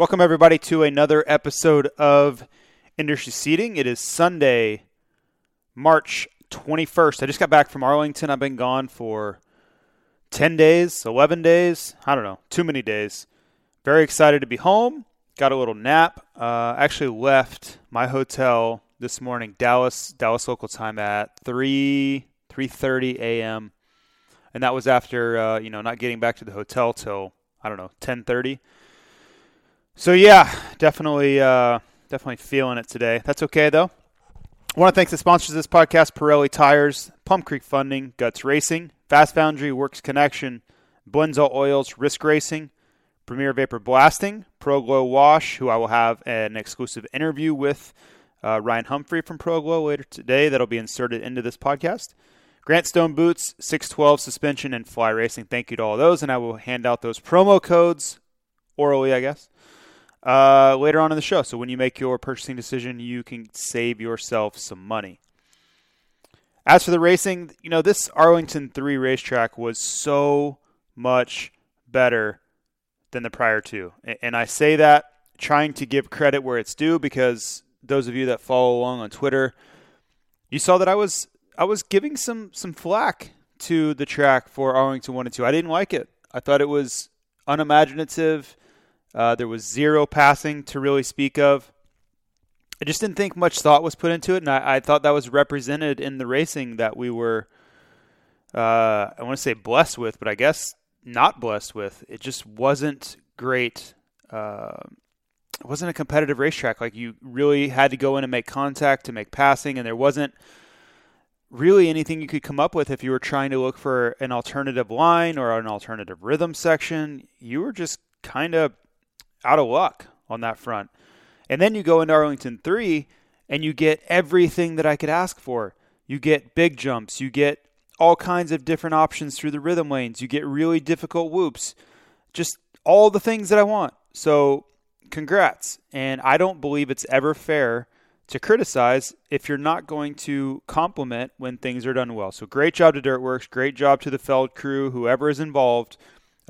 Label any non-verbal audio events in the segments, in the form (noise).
Welcome, everybody, to another episode of Industry Seating. It is Sunday, March 21st. I just got back from Arlington. I've been gone for 10 days, 11 days. I don't know, too many days. Very excited to be home. Got a little nap. Uh, actually left my hotel this morning, Dallas, Dallas local time at 3 3:30 a.m. And that was after uh, you know not getting back to the hotel till I don't know 10:30. So yeah, definitely, uh, definitely feeling it today. That's okay though. I want to thank the sponsors of this podcast: Pirelli Tires, Plum Creek Funding, Guts Racing, Fast Foundry, Works Connection, Blendzall Oils, Risk Racing, Premier Vapor Blasting, Pro Glow Wash, who I will have an exclusive interview with uh, Ryan Humphrey from Pro Glow later today. That'll be inserted into this podcast. Grant Stone Boots, 612 Suspension, and Fly Racing. Thank you to all those, and I will hand out those promo codes orally, I guess uh, later on in the show. So when you make your purchasing decision, you can save yourself some money. As for the racing, you know, this Arlington 3 racetrack was so much better than the prior two. And I say that trying to give credit where it's due because those of you that follow along on Twitter, you saw that I was I was giving some some flack to the track for Arlington 1 and 2. I didn't like it. I thought it was unimaginative. Uh, there was zero passing to really speak of. I just didn't think much thought was put into it, and I, I thought that was represented in the racing that we were, uh, I want to say blessed with, but I guess not blessed with. It just wasn't great. Uh, it wasn't a competitive racetrack. Like you really had to go in and make contact to make passing, and there wasn't really anything you could come up with if you were trying to look for an alternative line or an alternative rhythm section. You were just kind of out of luck on that front. And then you go into Arlington 3 and you get everything that I could ask for. You get big jumps, you get all kinds of different options through the rhythm lanes, you get really difficult whoops. Just all the things that I want. So, congrats. And I don't believe it's ever fair to criticize if you're not going to compliment when things are done well. So, great job to Dirt Wurx, great job to the Feld crew, whoever is involved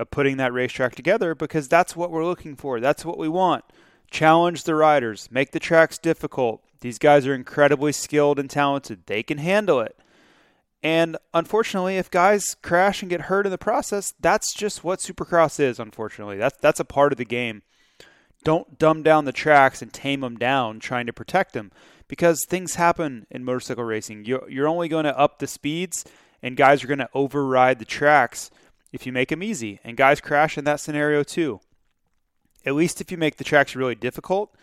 of putting that racetrack together because that's what we're looking for. That's what we want. Challenge the riders, make the tracks difficult. These guys are incredibly skilled and talented. They can handle it. And unfortunately, if guys crash and get hurt in the process, that's just what Supercross is, unfortunately. That's that's a part of the game. Don't dumb down the tracks and tame them down trying to protect them because things happen in motorcycle racing. You're, you're only going to up the speeds and guys are going to override the tracks if you make them easy. And guys crash in that scenario too. At least if you make the tracks really difficult,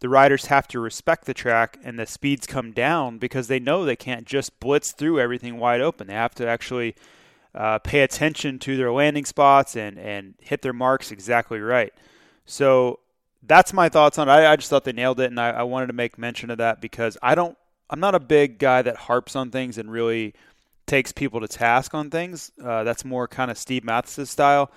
the riders have to respect the track and the speeds come down because they know they can't just blitz through everything wide open. They have to actually uh, pay attention to their landing spots and, and hit their marks exactly right. So that's my thoughts on it. I, I just thought they nailed it, and I, I wanted to make mention of that because I don't. I'm not a big guy that harps on things and really takes people to task on things. Uh, that's more kind of Steve Matthes' style.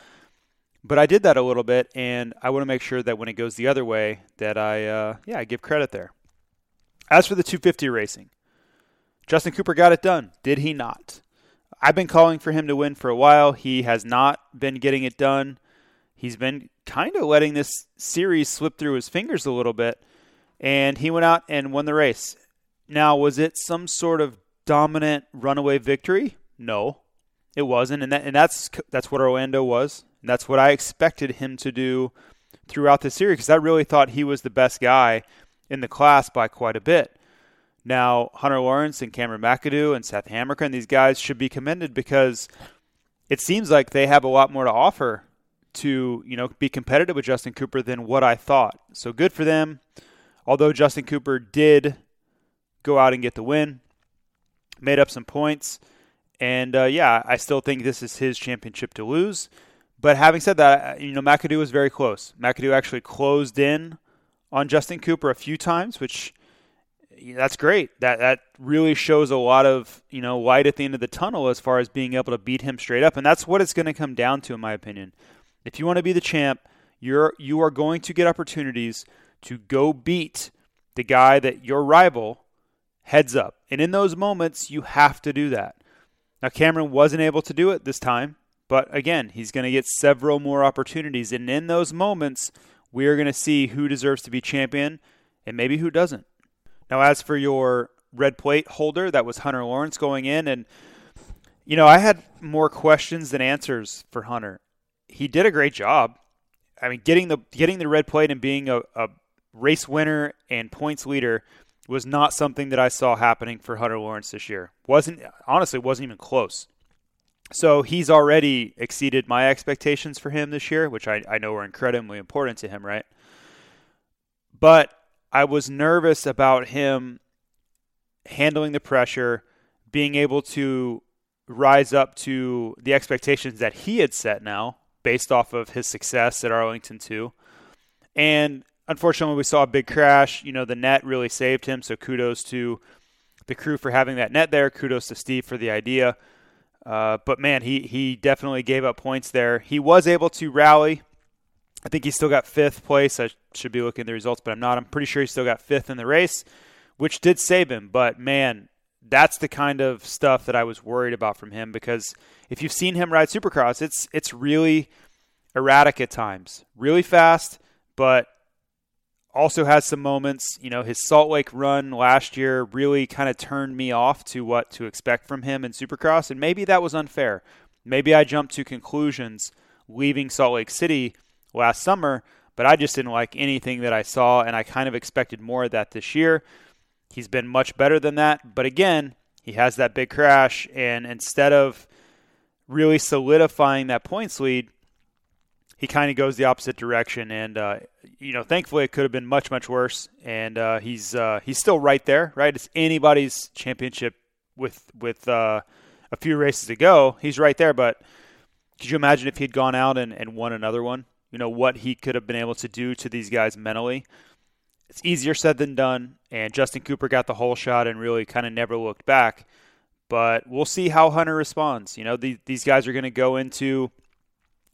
But I did that a little bit, and I want to make sure that when it goes the other way, that I uh, yeah I give credit there. As for the 250 racing, Justin Cooper got it done. Did he not? I've been calling for him to win for a while. He has not been getting it done. He's been kind of letting this series slip through his fingers a little bit, and he went out and won the race. Now, was it some sort of dominant runaway victory? No, it wasn't, and that and that's that's what Orlando was. And that's what I expected him to do throughout the series because I really thought he was the best guy in the class by quite a bit. Now, Hunter Lawrence and Cameron McAdoo and Seth Hammaker and these guys should be commended because it seems like they have a lot more to offer to, you know, be competitive with Justin Cooper than what I thought. So good for them. Although Justin Cooper did go out and get the win, made up some points, and uh, yeah, I still think this is his championship to lose. But having said that, you know, McAdoo was very close. McAdoo actually closed in on Justin Cooper a few times, which that's great. That that really shows a lot of you know light at the end of the tunnel as far as being able to beat him straight up, and that's what it's going to come down to, in my opinion. If you want to be the champ, you're you are going to get opportunities to go beat the guy that your rival heads up, and in those moments, you have to do that. Now, Cameron wasn't able to do it this time. But again, he's going to get several more opportunities. And in those moments, we are going to see who deserves to be champion and maybe who doesn't. Now, as for your red plate holder, that was Hunter Lawrence going in. And, you know, I had more questions than answers for Hunter. He did a great job. I mean, getting the getting the red plate and being a, a race winner and points leader was not something that I saw happening for Hunter Lawrence this year. wasn't honestly wasn't even close. So he's already exceeded my expectations for him this year, which I, I know are incredibly important to him, right? But I was nervous about him handling the pressure, being able to rise up to the expectations that he had set now based off of his success at Arlington 2. And unfortunately, we saw a big crash. You know, the net really saved him. So kudos to the crew for having that net there. Kudos to Steve for the idea. Uh, but man, he he definitely gave up points there. He was able to rally. I think he still got fifth place. I should be looking at the results, but I'm not. I'm pretty sure he still got fifth in the race, which did save him. But man, that's the kind of stuff that I was worried about from him because if you've seen him ride Supercross, it's it's really erratic at times, really fast, but also has some moments. You know, his Salt Lake run last year really kind of turned me off to what to expect from him in Supercross, and maybe that was unfair. Maybe I jumped to conclusions leaving Salt Lake City last summer, but I just didn't like anything that I saw, and I kind of expected more of that this year. He's been much better than that, but again, he has that big crash, and instead of really solidifying that points lead, he kind of goes the opposite direction. And uh, you know, thankfully, it could have been much much worse. And uh, he's uh, he's still right there, right? It's anybody's championship with with uh, a few races to go. He's right there. But could you imagine if he'd gone out and, and won another one? You know what he could have been able to do to these guys mentally. It's easier said than done. And Justin Cooper got the whole shot and really kind of never looked back. But we'll see how Hunter responds. You know, the, these guys are going to go into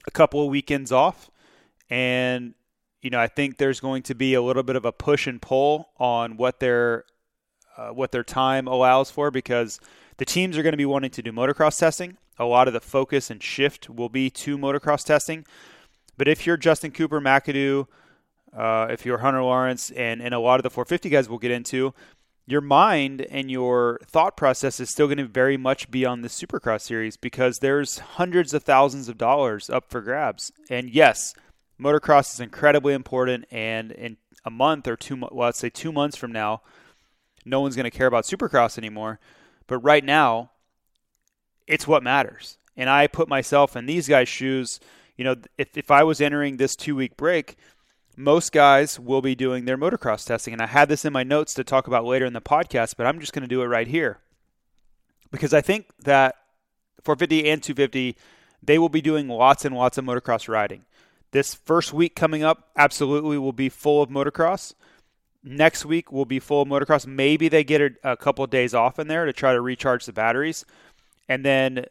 a couple of weekends off. And, you know, I think there's going to be a little bit of a push and pull on what their uh, what their time allows for because the teams are going to be wanting to do motocross testing. A lot of the focus and shift will be to motocross testing. But if you're Justin Cooper, McAdoo, uh, if you're Hunter Lawrence, and, and a lot of the 450 guys we'll get into, your mind and your thought process is still going to very much be on the Supercross series because there's hundreds of thousands of dollars up for grabs. And yes, motocross is incredibly important. And in a month or two, well, let's say two months from now, no one's going to care about Supercross anymore. But right now, it's what matters. And I put myself in these guys' shoes. You know, if, if I was entering this two week break, most guys will be doing their motocross testing. And I had this in my notes to talk about later in the podcast, but I'm just going to do it right here. Because I think that 450 and 250, they will be doing lots and lots of motocross riding. This first week coming up absolutely will be full of motocross. Next week will be full of motocross. Maybe they get a, a couple of days off in there to try to recharge the batteries. And then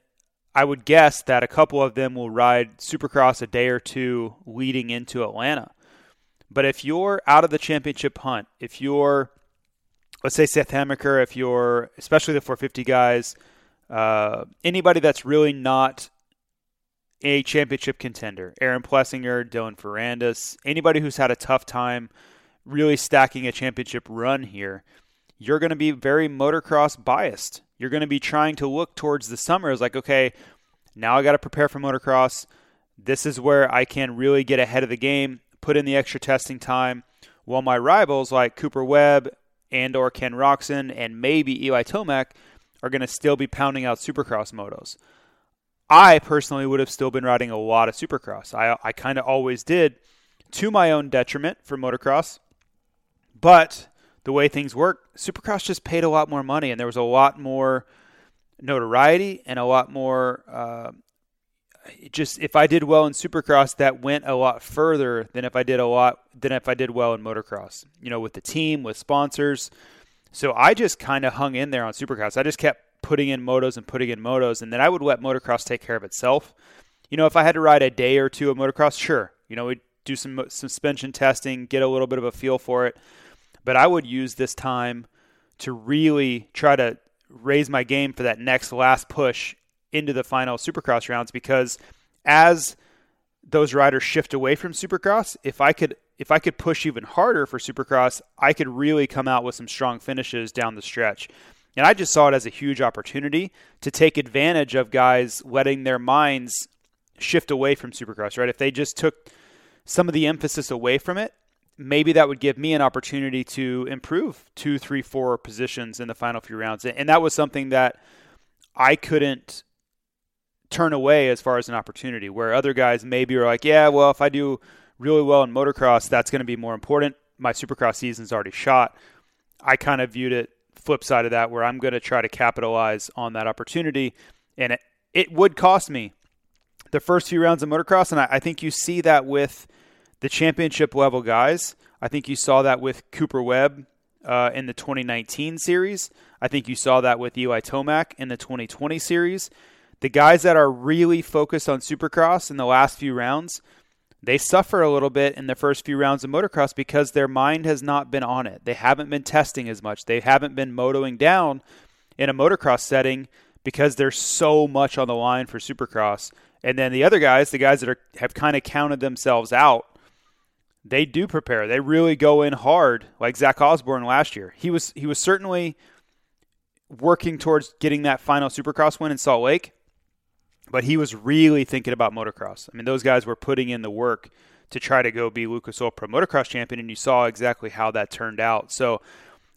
I would guess that a couple of them will ride supercross a day or two leading into Atlanta. But if you're out of the championship hunt, if you're, let's say Seth Hammaker, if you're, especially the 450 guys, uh, anybody that's really not a championship contender, Aaron Plessinger, Dylan Ferrandis, anybody who's had a tough time really stacking a championship run here, you're going to be very motocross biased. You're going to be trying to look towards the summer as like, okay, now I got to prepare for motocross. This is where I can really get ahead of the game put in the extra testing time, while my rivals like Cooper Webb and or Ken Roczen and maybe Eli Tomac are going to still be pounding out Supercross motos. I personally would have still been riding a lot of Supercross. I I kind of always did to my own detriment for motocross. But the way things work, Supercross just paid a lot more money and there was a lot more notoriety and a lot more uh, just if I did well in Supercross, that went a lot further than if I did a lot than if I did well in motocross. You know, with the team, with sponsors. So I just kind of hung in there on Supercross. I just kept putting in motos and putting in motos, and then I would let motocross take care of itself. You know, if I had to ride a day or two of motocross, sure. You know, we'd do some suspension testing, get a little bit of a feel for it. But I would use this time to really try to raise my game for that next last push into the final supercross rounds because as those riders shift away from supercross, if I could if I could push even harder for supercross, I could really come out with some strong finishes down the stretch. And I just saw it as a huge opportunity to take advantage of guys letting their minds shift away from supercross, right? If they just took some of the emphasis away from it, maybe that would give me an opportunity to improve two, three, four positions in the final few rounds. And that was something that I couldn't turn away as far as an opportunity, where other guys maybe are like, yeah, well, if I do really well in motocross, that's going to be more important. My supercross season's already shot. I kind of viewed it flip side of that, where I'm going to try to capitalize on that opportunity. And it, it would cost me the first few rounds of motocross. And I, I think you see that with the championship level guys. I think you saw that with Cooper Webb uh, in the 2019 series. I think you saw that with Eli Tomac in the 2020 series the guys that are really focused on supercross in the last few rounds, they suffer a little bit in the first few rounds of motocross because their mind has not been on it. They haven't been testing as much. They haven't been motoing down in a motocross setting because there's so much on the line for supercross. And then the other guys, the guys that are have kind of counted themselves out, they do prepare. They really go in hard, like Zach Osborne last year. He was he was certainly working towards getting that final supercross win in Salt Lake but he was really thinking about motocross. I mean, those guys were putting in the work to try to go be Lucas Oil Pro motocross champion, and you saw exactly how that turned out. So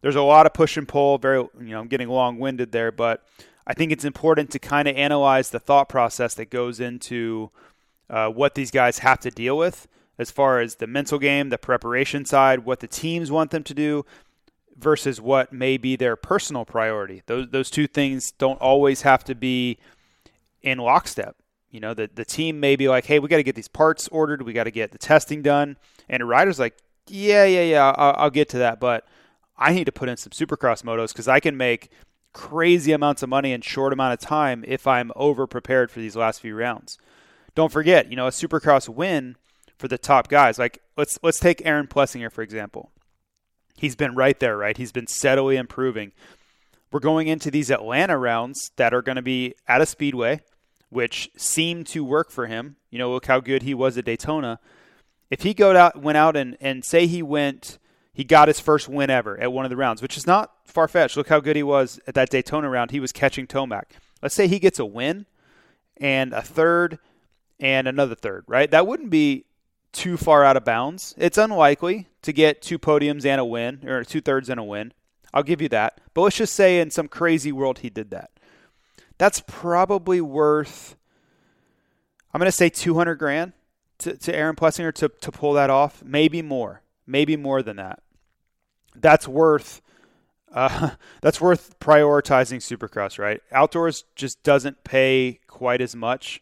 there's a lot of push and pull. Very, you know, I'm getting long winded there, but I think it's important to kind of analyze the thought process that goes into uh, what these guys have to deal with as far as the mental game, the preparation side, what the teams want them to do versus what may be their personal priority. Those those two things don't always have to be in lockstep. You know, the the team may be like, "Hey, we got to get these parts ordered. We got to get the testing done," and a rider's like, "Yeah, yeah, yeah, I'll, I'll get to that, but I need to put in some Supercross motos because I can make crazy amounts of money in short amount of time if I'm over prepared for these last few rounds." Don't forget, you know, a Supercross win for the top guys. Like let's let's take Aaron Plessinger for example. He's been right there, right? He's been steadily improving. We're going into these Atlanta rounds that are going to be at a speedway which seemed to work for him. You know, look how good he was at Daytona. If he go out, went out and, and say he went, he got his first win ever at one of the rounds, which is not far fetched. Look how good he was at that Daytona round. He was catching Tomac. Let's say he gets a win and a third and another third, right? That wouldn't be too far out of bounds. It's unlikely to get two podiums and a win, or two thirds and a win. I'll give you that. But let's just say in some crazy world he did that that's probably worth I'm going to say 200 grand to, to Aaron Plessinger to, to pull that off. Maybe more. Maybe more than that. That's worth uh, (laughs) that's worth prioritizing Supercross, right? Outdoors just doesn't pay quite as much.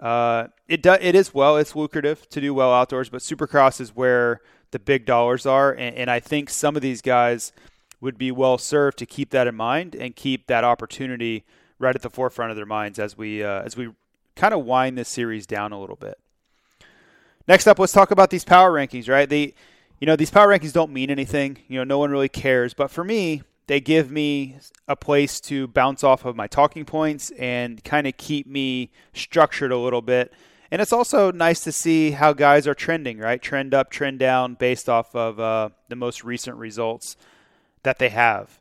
Uh, it do, it is well, it's lucrative to do well outdoors, but Supercross is where the big dollars are, and, and I think some of these guys would be well served to keep that in mind and keep that opportunity right at the forefront of their minds as we uh, as we kind of wind this series down a little bit. Next up, let's talk about these power rankings. Right, the you know these power rankings don't mean anything. You know, no one really cares. But for me, they give me a place to bounce off of my talking points and kind of keep me structured a little bit. And it's also nice to see how guys are trending, right? Trend up, trend down based off of uh, the most recent results that they have.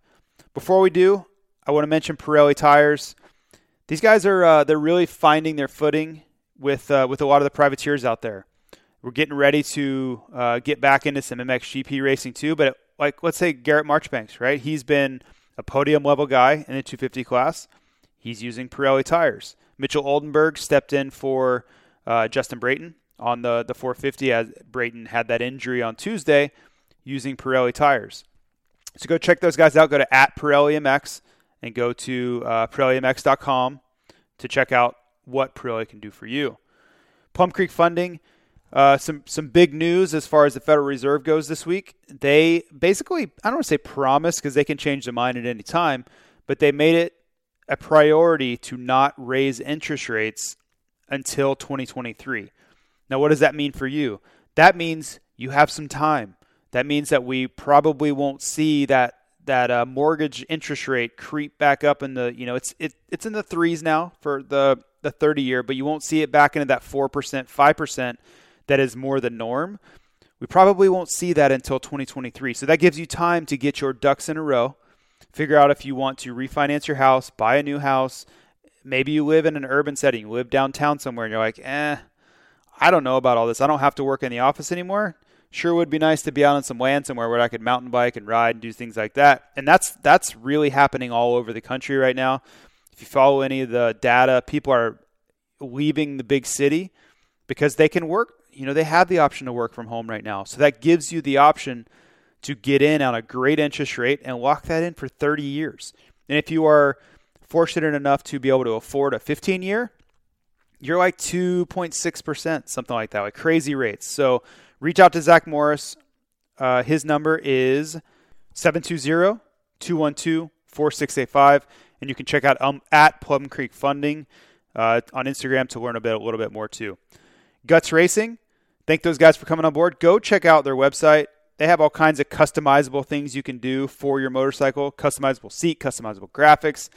Before we do, I want to mention Pirelli tires. These guys are uh, they're really finding their footing with uh, with a lot of the privateers out there. We're getting ready to uh, get back into some MXGP racing too, but like let's say Garrett Marchbanks, right? He's been a podium level guy in the 250 class. He's using Pirelli tires. Mitchell Oldenburg stepped in for uh, Justin Brayton on the the 450 as Brayton had that injury on Tuesday using Pirelli tires. So go check those guys out. Go to at Pirelli MX and go to uh, PirelliMX.com to check out what Pirelli can do for you. Plum Creek Funding, uh, some some big news as far as the Federal Reserve goes this week. They basically, I don't want to say promise because they can change their mind at any time, but they made it a priority to not raise interest rates until 2023. Now, what does that mean for you? That means you have some time. That means that we probably won't see that that uh, mortgage interest rate creep back up in the you know it's it, it's in the threes now for the the 30 year, but you won't see it back into that four percent, five percent that is more the norm. We probably won't see that until 2023. So that gives you time to get your ducks in a row, figure out if you want to refinance your house, buy a new house. Maybe you live in an urban setting, you live downtown somewhere, and you're like, eh, I don't know about all this. I don't have to work in the office anymore sure would be nice to be out on some land somewhere where I could mountain bike and ride and do things like that. And that's that's really happening all over the country right now. If you follow any of the data, people are leaving the big city because they can work, you know, they have the option to work from home right now. So that gives you the option to get in on a great interest rate and lock that in for 30 years. And if you are fortunate enough to be able to afford a 15 year, you're like 2.6%, something like that, like crazy rates. So reach out to Zach Morris. Uh, his number is 720 212 4685. And you can check out um, at Plum Creek Funding uh, on Instagram to learn a, bit, a little bit more too. Guts Racing, thank those guys for coming on board. Go check out their website. They have all kinds of customizable things you can do for your motorcycle customizable seat, customizable graphics,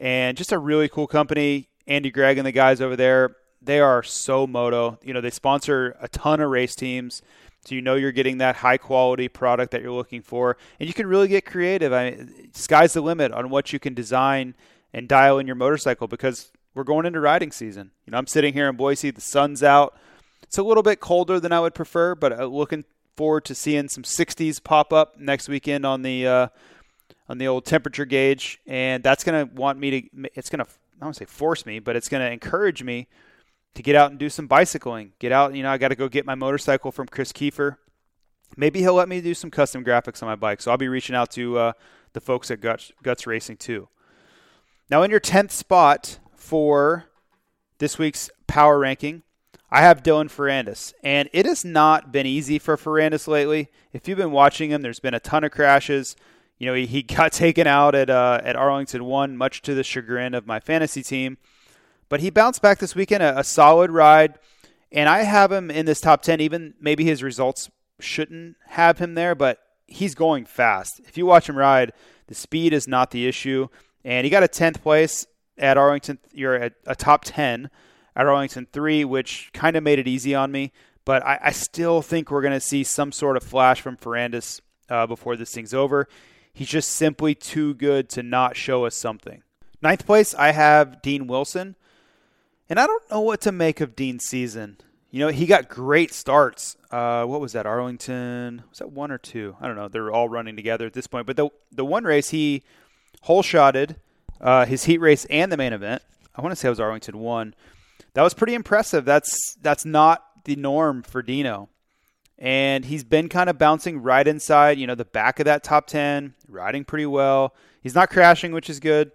and just a really cool company. Andy Gregg and the guys over there they are so moto. You know, they sponsor a ton of race teams. So you know you're getting that high quality product that you're looking for, and you can really get creative. I mean, sky's the limit on what you can design and dial in your motorcycle because we're going into riding season. You know, I'm sitting here in Boise, the sun's out. It's a little bit colder than I would prefer, but uh, looking forward to seeing some 60s pop up next weekend on the uh, on the old temperature gauge, and that's going to want me to. It's going to I don't say force me, but it's going to encourage me to get out and do some bicycling. Get out, you know, I got to go get my motorcycle from Chris Kiefer. Maybe he'll let me do some custom graphics on my bike. So I'll be reaching out to uh, the folks at Guts, Guts Racing too. Now, in your 10th spot for this week's power ranking, I have Dylan Ferrandis. And it has not been easy for Ferrandis lately. If you've been watching him, there's been a ton of crashes. You know, he, he got (laughs) taken out at, uh, at Arlington 1, much to the chagrin of my fantasy team. But he bounced back this weekend, a, a solid ride. And I have him in this top 10, even maybe his results shouldn't have him there, but he's going fast. If you watch him ride, the speed is not the issue. And he got a 10th place at Arlington. You're at a top 10 at Arlington 3, which kind of made it easy on me. But I, I still think we're going to see some sort of flash from Ferrandis uh, before this thing's over. He's just simply too good to not show us something. Ninth place, I have Dean Wilson. And I don't know what to make of Dean's season. You know, he got great starts. Uh, what was that? Arlington? Was that one or two? I don't know. They're all running together at this point. But the the one race he hole shotted uh, his heat race and the main event. I want to say it was Arlington one. That was pretty impressive. That's that's not the norm for Dino. And he's been kind of bouncing right inside, you know, the back of that top 10, riding pretty well. He's not crashing, which is good.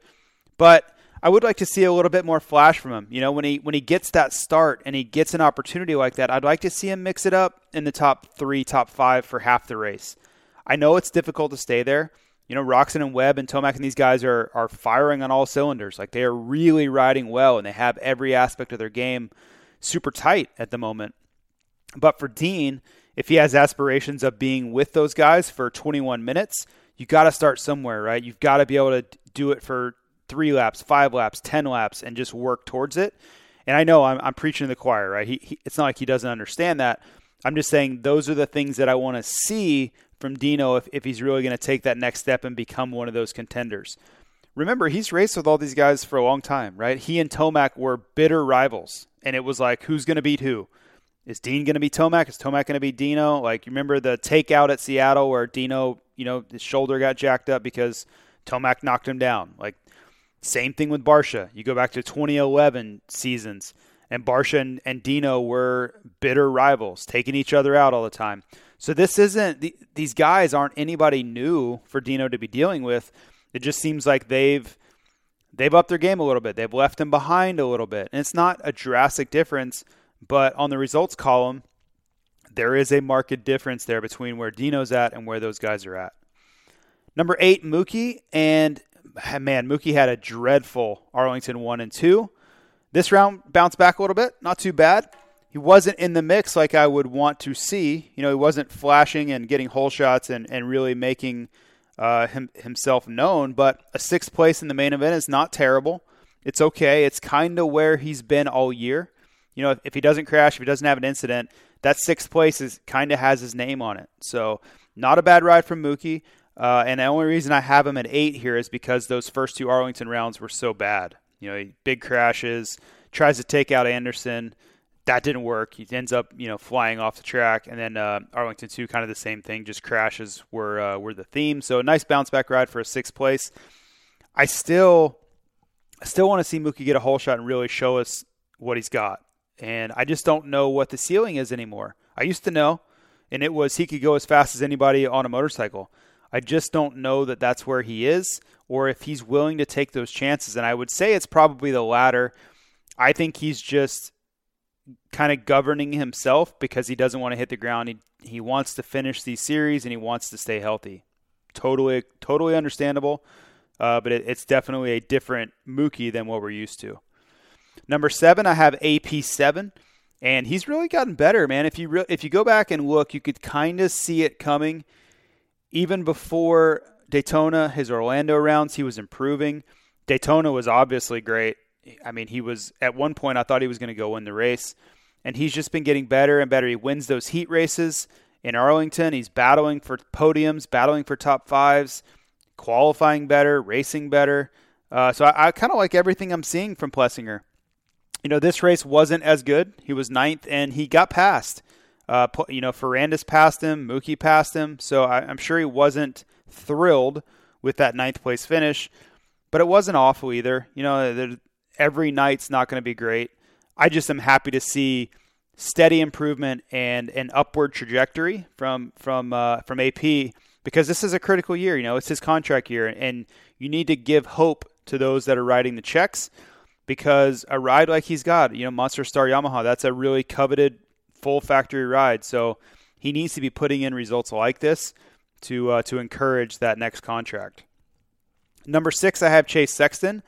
But I would like to see a little bit more flash from him. You know, when he when he gets that start and he gets an opportunity like that, I'd like to see him mix it up in the top three, top five for half the race. I know it's difficult to stay there. You know, Roczen and Webb and Tomac and these guys are are firing on all cylinders. Like they are really riding well and they have every aspect of their game super tight at the moment. But for Dean, if he has aspirations of being with those guys for 21 minutes, you got to start somewhere, right? You've got to be able to do it for three laps, five laps, ten laps, and just work towards it. And I know I'm, I'm preaching to the choir, right? He, he, it's not like he doesn't understand that. I'm just saying those are the things that I want to see from Dino if, if he's really going to take that next step and become one of those contenders. Remember, he's raced with all these guys for a long time, right? He and Tomac were bitter rivals, and it was like, who's going to beat who? Is Dean going to be Tomac? Is Tomac going to be Dino? Like, you remember the takeout at Seattle where Dino, you know, his shoulder got jacked up because Tomac knocked him down. Like, same thing with Barcia. You go back to 2011 seasons, and Barcia and, and Dino were bitter rivals, taking each other out all the time. So this isn't these guys aren't anybody new for Dino to be dealing with. It just seems like they've they've upped their game a little bit. They've left him behind a little bit, and it's not a drastic difference. But on the results column, there is a marked difference there between where Dino's at and where those guys are at. Number eight, Mookie, and man, Mookie had a dreadful Arlington one and two. This round bounced back a little bit, not too bad. He wasn't in the mix like I would want to see. You know, he wasn't flashing and getting hole shots and, and really making uh, him, himself known. But a sixth place in the main event is not terrible. It's okay. It's kind of where he's been all year. You know, if, if he doesn't crash, if he doesn't have an incident, that sixth place is kind of has his name on it. So not a bad ride from Mookie. Uh, and the only reason I have him at eight here is because those first two Arlington rounds were so bad. You know, big crashes, tries to take out Anderson. That didn't work. He ends up, you know, flying off the track, and then uh, Arlington two, kind of the same thing. Just crashes were uh, were the theme. So a nice bounce back ride for a sixth place. I still, I still want to see Mookie get a hole shot and really show us what he's got. And I just don't know what the ceiling is anymore. I used to know, and it was he could go as fast as anybody on a motorcycle. I just don't know that that's where he is or if he's willing to take those chances. And I would say it's probably the latter. I think he's just kind of governing himself because he doesn't want to hit the ground. He he wants to finish these series and he wants to stay healthy. Totally, totally understandable. Uh, but it, it's definitely a different Mookie than what we're used to. Number seven, I have AP seven, and he's really gotten better, man. If you re- if you go back and look, you could kind of see it coming even before Daytona, his Orlando rounds, he was improving. Daytona was obviously great. I mean, he was at one point I thought he was going to go win the race, and he's just been getting better and better. He wins those heat races in Arlington. He's battling for podiums, battling for top fives, qualifying better, racing better. Uh, so I, I kind of like everything I'm seeing from Plessinger. You know, this race wasn't as good. He was ninth, and he got passed. Uh, you know, Ferrandis passed him, Mookie passed him, so I, am sure he wasn't thrilled with that ninth place finish, but it wasn't awful either. You know, every night's not going to be great. I just am happy to see steady improvement and an upward trajectory from from uh, from AP because this is a critical year. You know, it's his contract year, and you need to give hope to those that are writing the checks because a ride like he's got, you know, Monster Star Yamaha, that's a really coveted full factory ride. So he needs to be putting in results like this to uh, to encourage that next contract. Number six, I have Chase Sexton.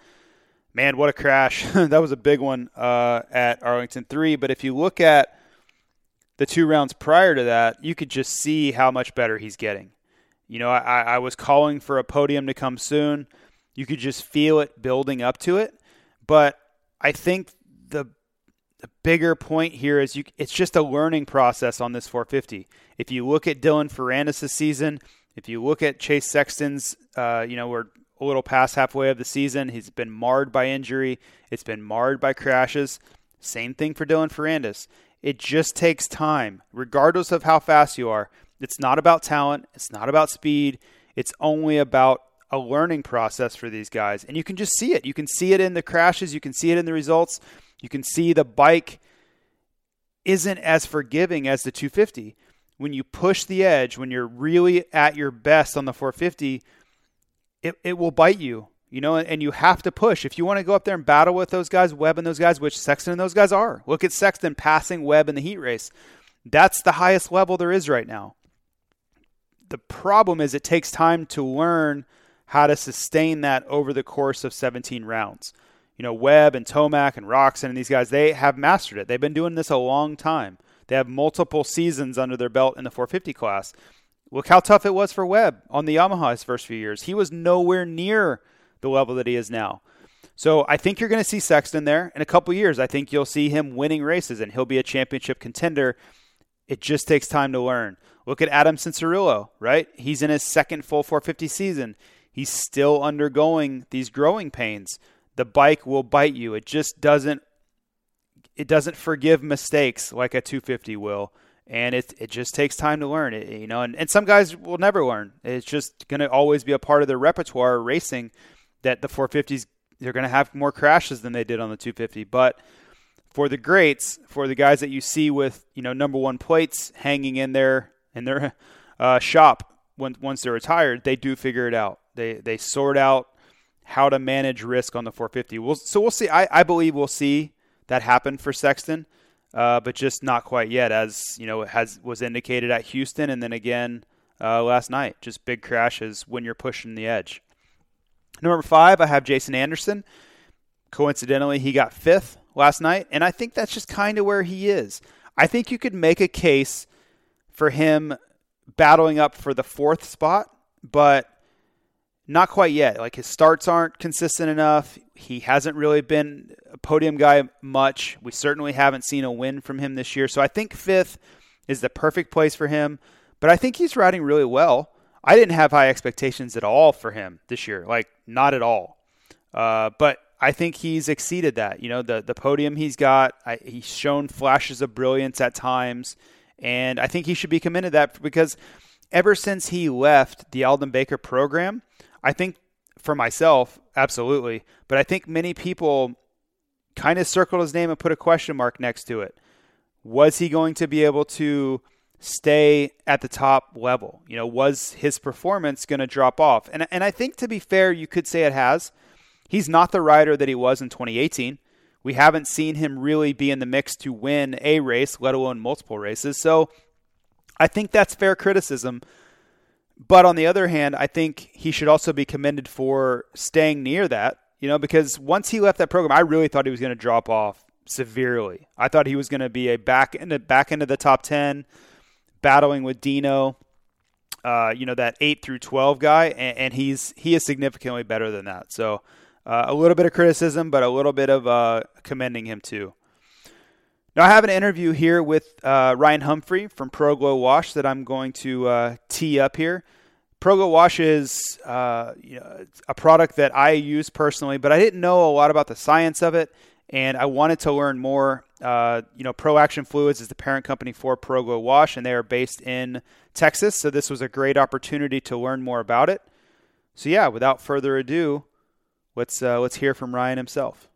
Man, what a crash! (laughs) that was a big one uh, at Arlington three. But if you look at the two rounds prior to that, you could just see how much better he's getting. You know, I, I was calling for a podium to come soon. You could just feel it building up to it. But I think the the bigger point here is you it's just a learning process on this 450. If you look at Dylan Ferrandis' season, if you look at Chase Sexton's, uh, you know, we're a little past halfway of the season. He's been marred by injury. It's been marred by crashes. Same thing for Dylan Ferrandis. It just takes time, regardless of how fast you are. It's not about talent. It's not about speed. It's only about a learning process for these guys. And you can just see it. You can see it in the crashes. You can see it in the results. You can see the bike isn't as forgiving as the 250. When you push the edge, when you're really at your best on the 450, it, it will bite you, you know, and you have to push. If you want to go up there and battle with those guys, Webb and those guys, which Sexton and those guys are. Look at Sexton passing Webb in the heat race. That's the highest level there is right now. The problem is it takes time to learn how to sustain that over the course of 17 rounds you know, Webb and Tomac and Roczen and these guys, they have mastered it. They've been doing this a long time. They have multiple seasons under their belt in the 450 class. Look how tough it was for Webb on the Yamaha his first few years. He was nowhere near the level that he is now. So I think you're going to see Sexton there in a couple years. I think you'll see him winning races and he'll be a championship contender. It just takes time to learn. Look at Adam Cianciarulo, right? He's in his second full 450 season. He's still undergoing these growing pains the bike will bite you. It just doesn't it doesn't forgive mistakes like a 250 will, and it it just takes time to learn. It, you know, and, and some guys will never learn. It's just going to always be a part of their repertoire racing that the 450s they're going to have more crashes than they did on the 250, but for the greats, for the guys that you see with you know number one plates hanging in their in their (laughs) uh, shop when, once they're retired, they do figure it out. They they sort out how to manage risk on the 450. We'll, so we'll see. I, I believe we'll see that happen for Sexton, uh, but just not quite yet, as you know, has was indicated at Houston, and then again uh, last night. Just big crashes when you're pushing the edge. Number five, I have Jason Anderson. Coincidentally, he got fifth last night, and I think that's just kind of where he is. I think you could make a case for him battling up for the fourth spot, but not quite yet. Like his starts aren't consistent enough. He hasn't really been a podium guy much. We certainly haven't seen a win from him this year. So I think fifth is the perfect place for him. But I think he's riding really well. I didn't have high expectations at all for him this year, like not at all. Uh, but I think he's exceeded that. You know, the the podium he's got, I, he's shown flashes of brilliance at times, and I think he should be commended that because ever since he left the Aldon Baker program, I think for myself, absolutely, but I think many people kind of circled his name and put a question mark next to it. Was he going to be able to stay at the top level? You know, was his performance going to drop off? And and I think to be fair, you could say it has. He's not the rider that he was in 2018. We haven't seen him really be in the mix to win a race, let alone multiple races. So I think that's fair criticism. But on the other hand, I think he should also be commended for staying near that, you know, because once he left that program, I really thought he was going to drop off severely. I thought he was going to be a back into back into the top 10 battling with Dino, uh, you know, that 8 through 12 guy and, and, he's he is significantly better than that. So, uh, a little bit of criticism, but a little bit of uh, commending him too. Now, I have an interview here with uh, Ryan Humphrey from ProGlow Wash that I'm going to uh, tee up here. ProGlow Wash is uh, you know, a product that I use personally, but I didn't know a lot about the science of it, and I wanted to learn more. Uh, you know, Pro Action Fluids is the parent company for ProGlow Wash, and they are based in Texas, so this was a great opportunity to learn more about it. So, yeah, without further ado, let's uh, let's hear from Ryan himself.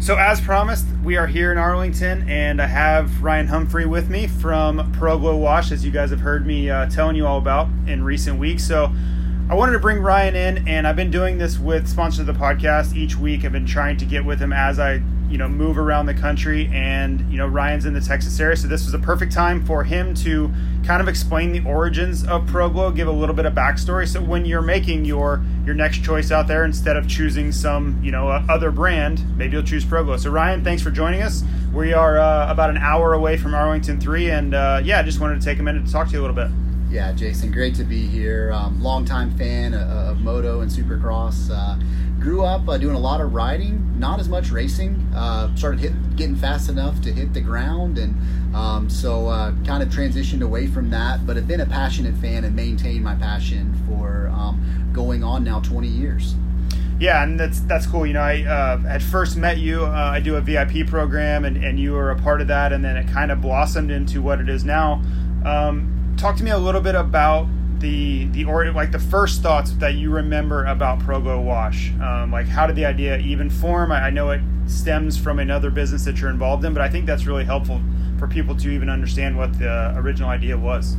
So, as promised, we are here in Arlington, and I have Ryan Humphrey with me from ProGlow Wash, as you guys have heard me uh, telling you all about in recent weeks. So, I wanted to bring Ryan in, and I've been doing this with sponsors of the podcast each week. I've been trying to get with him as I, you know, move around the country, and you know, Ryan's in the Texas area, so this was a perfect time for him to kind of explain the origins of ProGlow, give a little bit of backstory. So when you're making your your next choice out there, instead of choosing some, you know, uh, other brand, maybe you'll choose ProGlow. So Ryan, thanks for joining us. We are uh, about an hour away from Arlington Three, and uh, yeah, I just wanted to take a minute to talk to you a little bit. Yeah, Jason, great to be here. Um, longtime fan of, moto and supercross. Uh, grew up uh, doing a lot of riding, not as much racing. Uh, started hit, getting fast enough to hit the ground, and um, so uh, kind of transitioned away from that. But have been a passionate fan and maintained my passion for um, going on now 20 years. Yeah, and that's that's cool. You know, I uh, had first met you. Uh, I do a VIP program, and, and you were a part of that, and then it kind of blossomed into what it is now. Um, talk to me a little bit about the the or like the first thoughts that you remember about ProGlow Wash. Um, like, how did the idea even form? I, I, know it stems from another business that you're involved in, but I think that's really helpful for people to even understand what the original idea was.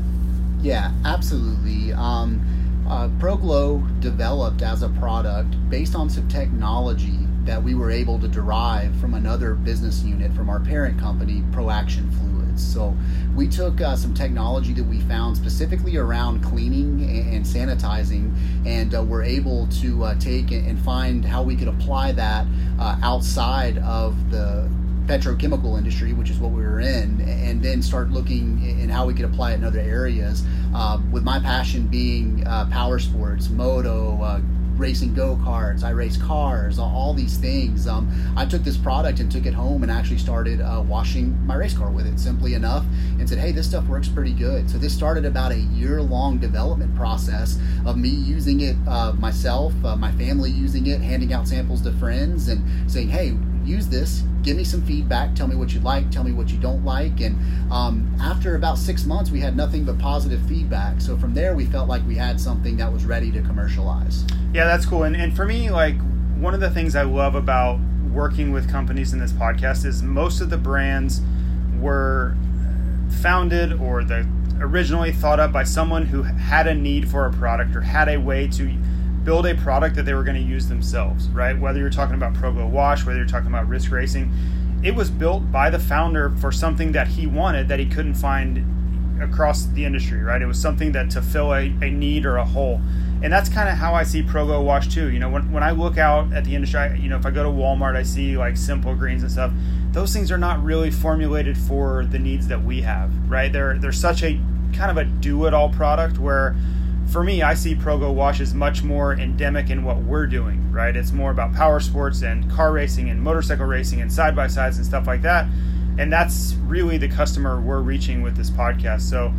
Yeah, absolutely. Um, uh, ProGlow developed as a product based on some technology that we were able to derive from another business unit from our parent company, ProAction Fluid. So we took uh, some technology that we found specifically around cleaning and, sanitizing, and uh, we're able to uh, take and find how we could apply that uh, outside of the petrochemical industry, which is what we were in, and then start looking in how we could apply it in other areas. Uh, with my passion being uh, power sports, moto, racing go karts. I race cars. All, these things. Um, I took this product and took it home and actually started uh, washing my race car with it. Simply enough, and said, "Hey, this stuff works pretty good." So this started about a year-long development process of me using it uh, myself, uh, my family using it, handing out samples to friends, and saying, "Hey, use this. Give me some feedback. Tell me what you like. Tell me what you don't like. And um, after about six months, we had nothing but positive feedback. So from there, we felt like we had something that was ready to commercialize. Yeah, that's cool. And, and for me, like one of the things I love about working with companies in this podcast is most of the brands were founded or the originally thought up by someone who had a need for a product or had a way to build a product that they were going to use themselves, right? Whether you're talking about ProGlow Wash, whether you're talking about Risk Racing, it was built by the founder for something that he wanted that he couldn't find across the industry, right? It was something that to fill a, a need or a hole. And that's kind of how I see ProGlow Wash too. You know, when, when I look out at the industry, I, you know, if I go to Walmart, I see like simple greens and stuff. Those things are not really formulated for the needs that we have, right? They're they're such a kind of a do-it-all product where for me, I see ProGlow Wash as much more endemic in what we're doing, right? It's more about power sports and car racing and motorcycle racing and side by sides and stuff like that. And that's really the customer we're reaching with this podcast. So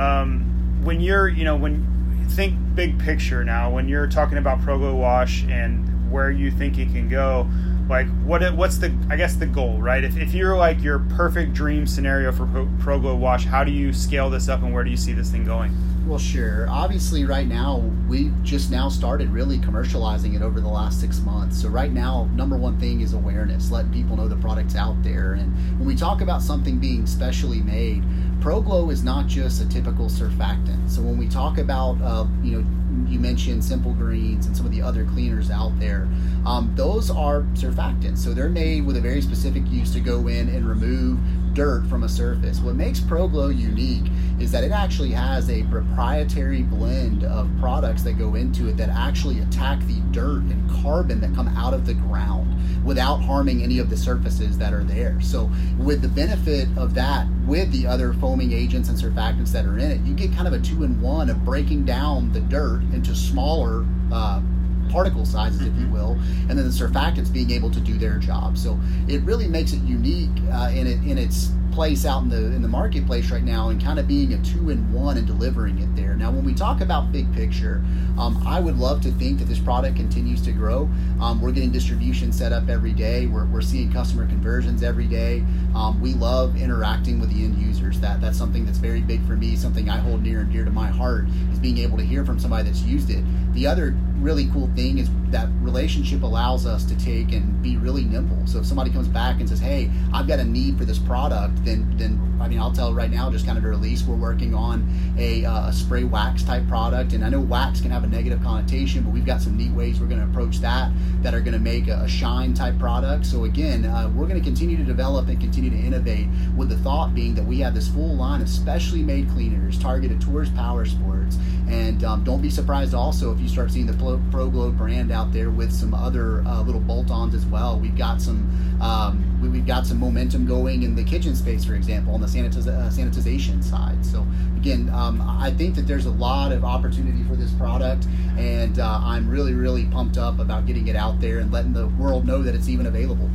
um, when you're, you know, when think big picture now, when you're talking about ProGlow Wash and where you think it can go, like what what's the I guess the goal, right? If, if you're like your perfect dream scenario for ProGlow Wash, how do you scale this up and where do you see this thing going? Well, sure. Obviously, right now, we just now started really commercializing it over the last six months. So, right now, number one thing is awareness, letting people know the product's out there. And when we talk about something being specially made, ProGlow is not just a typical surfactant. So, when we talk about, uh, you know, you mentioned Simple Greens and some of the other cleaners out there, um, those are surfactants. So, they're made with a very specific use to go in and remove dirt from a surface. What makes ProGlow unique is that it actually has a proprietary blend of products that go into it that actually attack the dirt and carbon that come out of the ground without harming any of the surfaces that are there. So, with the benefit of that, with the other foaming agents and surfactants that are in it, you get kind of a two in one of breaking down the dirt into smaller. Uh, particle sizes, if you mm-hmm. will, and then the surfactants being able to do their job. So it really makes it unique uh, in it in its place out in the in the marketplace right now and kind of being a two in one and delivering it there. Now, when we talk about big picture, um, I would love to think that this product continues to grow. Um, we're getting distribution set up every day. We're, we're seeing customer conversions every day. Um, we love interacting with the end users. That that's something that's very big for me. Something I hold near and dear to my heart is being able to hear from somebody that's used it. The other really cool thing is that relationship allows us to take and be really nimble. So if somebody comes back and says, "Hey, I've got a need for this product," then then I mean I'll tell right now, just kind of a release. We're working on a, uh, a spray wax type product, and I know wax can have a negative connotation, but we've got some neat ways we're going to approach that that are going to make a, a, shine type product. So again, uh, we're going to continue to develop and continue to innovate with the thought being that we have this full line of specially made cleaners targeted towards power sports. And um, don't be surprised also if you start seeing the Pro, ProGlow brand out there with some other uh, little bolt-ons as well. We've got some um, we, have got some momentum going in the kitchen space, for example, on the sanitiz- uh, sanitization side. So again, um, I think that there's a lot of opportunity for this product, and uh, I'm really really pumped up about getting it out there and letting the world know that it's even available.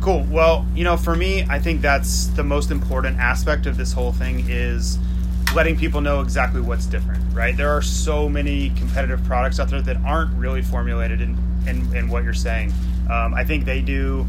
Cool. Well, you know, for me, I think that's the most important aspect of this whole thing is letting people know exactly what's different, right? There are so many competitive products out there that aren't really formulated in, in, in what you're saying. Um, I think they do,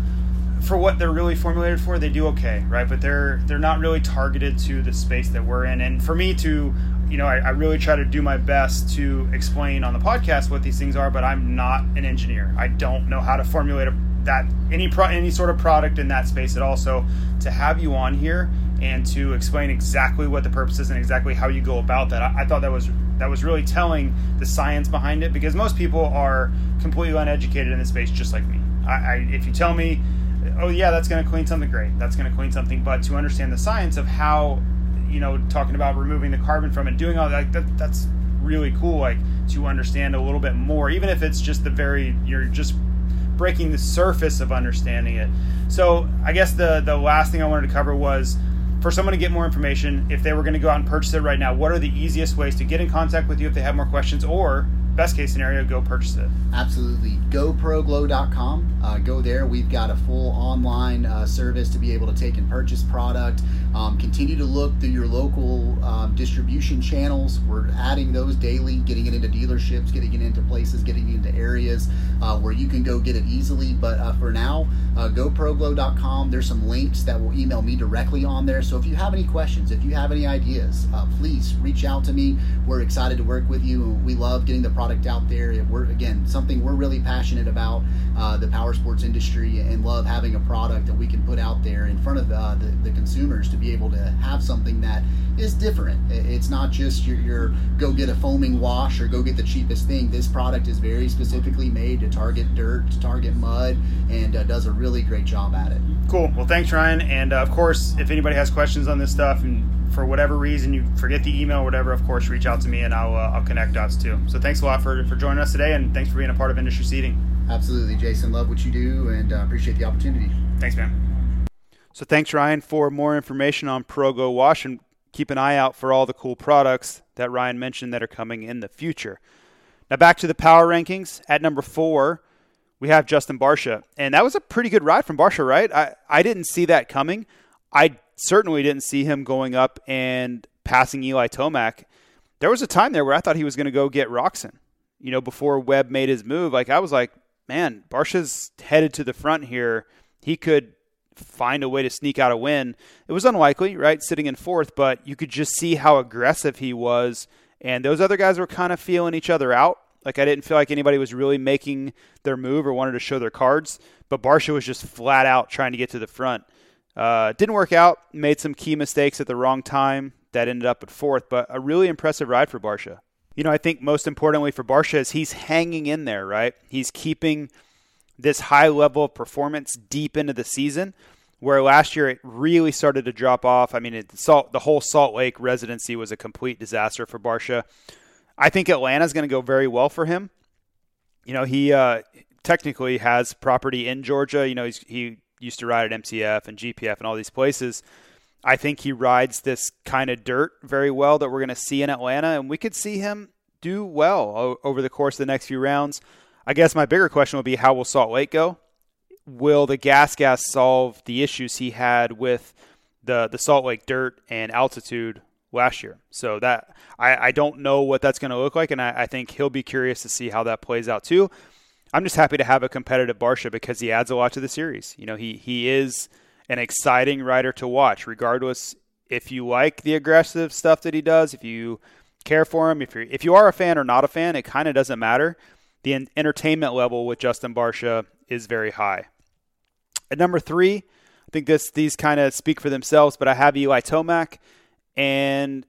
for what they're really formulated for, they do okay, right? But they're they're not really targeted to the space that we're in. And for me to, you know, I, I really try to do my best to explain on the podcast what these things are, but I'm not an engineer. I don't know how to formulate a, that any pro, any sort of product in that space at all. So to have you on here and to explain exactly what the purpose is and exactly how you go about that. I, I, thought that was that was really telling the science behind it because most people are completely uneducated in this space, just like me. I, I if you tell me, oh yeah, that's going to clean something great, that's going to clean something, but to understand the science of how, you know, talking about removing the carbon from it, doing all that, that that's really cool. Like to understand a little bit more, even if it's just the very you're just breaking the surface of understanding it. So I guess the the last thing I wanted to cover was for someone to get more information, if they were going to go out and purchase it right now, what are the easiest ways to get in contact with you if they have more questions, or best case scenario, go purchase it? Absolutely. GoProGlow.com. Uh, go there. We've got a full online uh, service to be able to take and purchase product. Um, continue to look through your local um, distribution channels. We're adding those daily, getting it into dealerships, getting it into places, getting it into areas uh, where you can go get it easily. But uh, for now, uh, goproglow.com. There's some links that will email me directly on there. So if you have any questions, if you have any ideas, uh, please reach out to me. We're excited to work with you. We love getting the product out there. We're again something we're really passionate about uh, the power sports industry and love having a product that we can put out there in front of uh, the, the consumers to be able to have something that is different. It's not just your, your go get a foaming wash or go get the cheapest thing. This product is very specifically made to target dirt, to target mud, and uh, does a really great job at it. Cool. Well, thanks, Ryan. And uh, of course, if anybody has questions on this stuff and for whatever reason you forget the email or whatever, of course, reach out to me and I'll, uh, I'll connect dots too. So thanks a lot for, for joining us today and thanks for being a part of Industry Seating. Absolutely, Jason. Love what you do and uh, appreciate the opportunity. Thanks, man. So thanks, Ryan, for more information on ProGlow Wash and keep an eye out for all the cool products that Ryan mentioned that are coming in the future. Now back to the power rankings. At number four, we have Justin Barcia. And that was a pretty good ride from Barcia, right? I, I didn't see that coming. I certainly didn't see him going up and passing Eli Tomac. There was a time there where I thought he was going to go get Roczen. You know, before Webb made his move, like I was like, man, Barcia's headed to the front here. He could find a way to sneak out a win. It was unlikely, right, sitting in fourth, but you could just see how aggressive he was. And those other guys were kind of feeling each other out. Like I didn't feel like anybody was really making their move or wanted to show their cards, but Barcia was just flat out trying to get to the front. Uh, didn't work out. Made some key mistakes at the wrong time that ended up at fourth, but a really impressive ride for Barcia. You know, I think most importantly for Barcia is he's hanging in there, right? He's keeping this high level of performance deep into the season. Where last year it really started to drop off. I mean, it, the whole Salt Lake residency was a complete disaster for Barcia. I think Atlanta's going to go very well for him. You know, he uh, technically has property in Georgia. You know, he used to ride at MCF and GPF and all these places. I think he rides this kind of dirt very well that we're going to see in Atlanta, and we could see him do well over the course of the next few rounds. I guess my bigger question would be how will Salt Lake go? Will the gas gas solve the issues he had with the the Salt Lake dirt and altitude last year? So that I, I don't know what that's going to look like, and I, I think he'll be curious to see how that plays out too. I'm just happy to have a competitive Barcia because he adds a lot to the series. You know, he he is an exciting rider to watch, regardless if you like the aggressive stuff that he does, if you care for him, if you if you are a fan or not a fan, it kind of doesn't matter. The entertainment level with Justin Barcia is very high. At number three, I think this these kind of speak for themselves, but I have Eli Tomac, and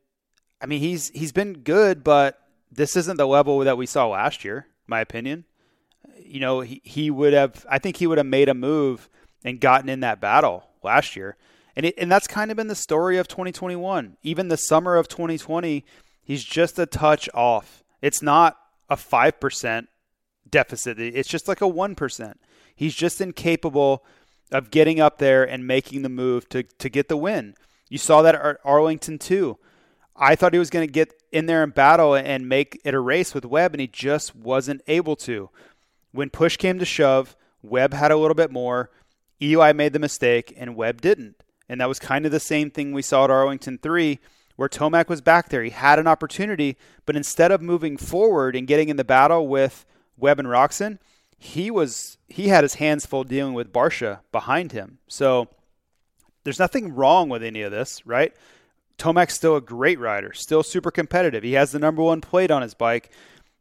I mean he's he's been good, but this isn't the level that we saw last year, my opinion. You know, he, he would have I think he would have made a move and gotten in that battle last year. And it, and that's kind of been the story of 2021. Even the summer of 2020, he's just a touch off. It's not a 5% deficit. It's just like a 1%. He's just incapable of getting up there and making the move to, to get the win. You saw that at Arlington too. I thought he was going to get in there and battle and make it a race with Webb, and he just wasn't able to. When push came to shove, Webb had a little bit more. Eli made the mistake, and Webb didn't. And that was kind of the same thing we saw at Arlington 3, where Tomac was back there. He had an opportunity, but instead of moving forward and getting in the battle with Webb and Roczen, he was he had his hands full dealing with Barcia behind him. So there's nothing wrong with any of this, right? Tomac's still a great rider, still super competitive. He has the number one plate on his bike,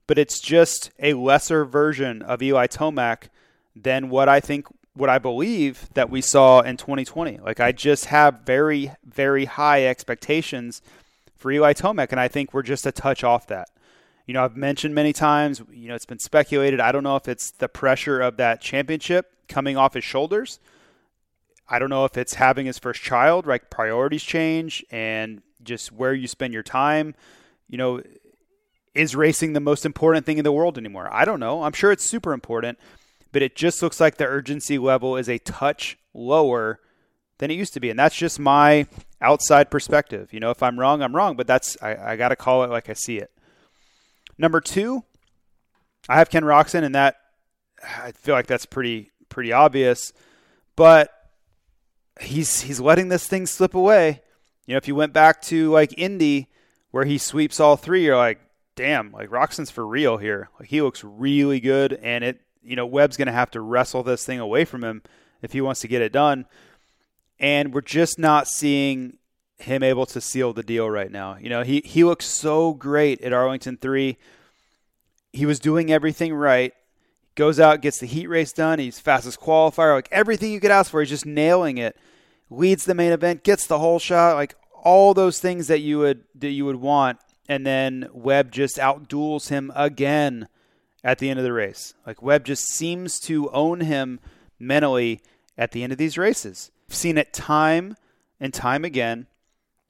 but it's just a lesser version of Eli Tomac than what I think, what I believe that we saw in 2020. Like I just have very, very high expectations for Eli Tomac, and I think we're just a touch off that you know, I've mentioned many times, you know, it's been speculated. I don't know if it's the pressure of that championship coming off his shoulders. I don't know if it's having his first child, right? Priorities change and just where you spend your time. You know, is racing the most important thing in the world anymore? I don't know. I'm sure it's super important, but it just looks like the urgency level is a touch lower than it used to be. And that's just my outside perspective. You know, if I'm wrong, I'm wrong, but that's, I, I got to call it like I see it. Number two, I have Ken Roczen, and that I feel like that's pretty pretty obvious, but he's he's letting this thing slip away. You know, if you went back to like Indy, where he sweeps all three, you're like, damn, like Roczen's for real here. Like he looks really good, and it, you know, Webb's going to have to wrestle this thing away from him if he wants to get it done. And we're just not seeing him able to seal the deal right now. You know, he he looks so great at Arlington three. He was doing everything right. Goes out, gets the heat race done. He's fastest qualifier, like everything you could ask for. He's just nailing it. Leads the main event, gets the whole shot, like all those things that you would that you would want. And then Webb just outduels him again at the end of the race. Like Webb just seems to own him mentally at the end of these races. I've seen it time and time again.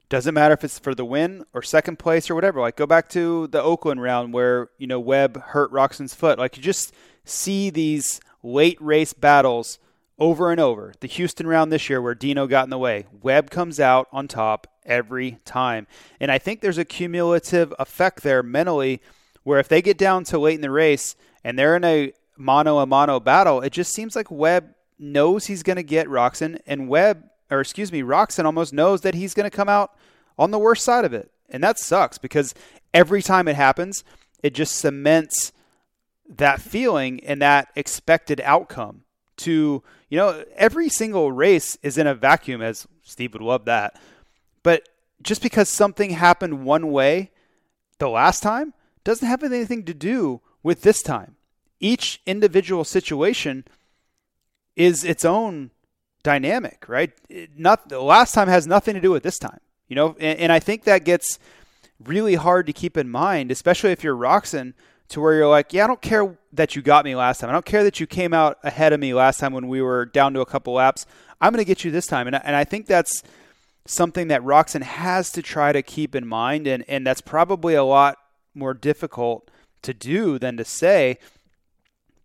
Doesn't matter if it's for the win or second place or whatever. Like go back to the Oakland round where, you know, Webb hurt Roczen's foot. Like you just see these late race battles over and over. The Houston round this year where Dino got in the way. Webb comes out on top every time. And I think there's a cumulative effect there mentally where if they get down to late in the race and they're in a mono a mono battle, it just seems like Webb knows he's going to get Roczen and Webb or excuse me, Roczen almost knows that he's going to come out on the worst side of it. And that sucks because every time it happens, it just cements that feeling and that expected outcome to, you know, every single race is in a vacuum, as Steve would love that. But just because something happened one way the last time doesn't have anything to do with this time. Each individual situation is its own dynamic, right? Not the last time has nothing to do with this time, you know. And, and I think that gets really hard to keep in mind, especially if you're Roczen, to where you're like, yeah, I don't care that you got me last time. I don't care that you came out ahead of me last time when we were down to a couple laps. I'm going to get you this time, and and I think that's something that Roczen has to try to keep in mind, and and that's probably a lot more difficult to do than to say.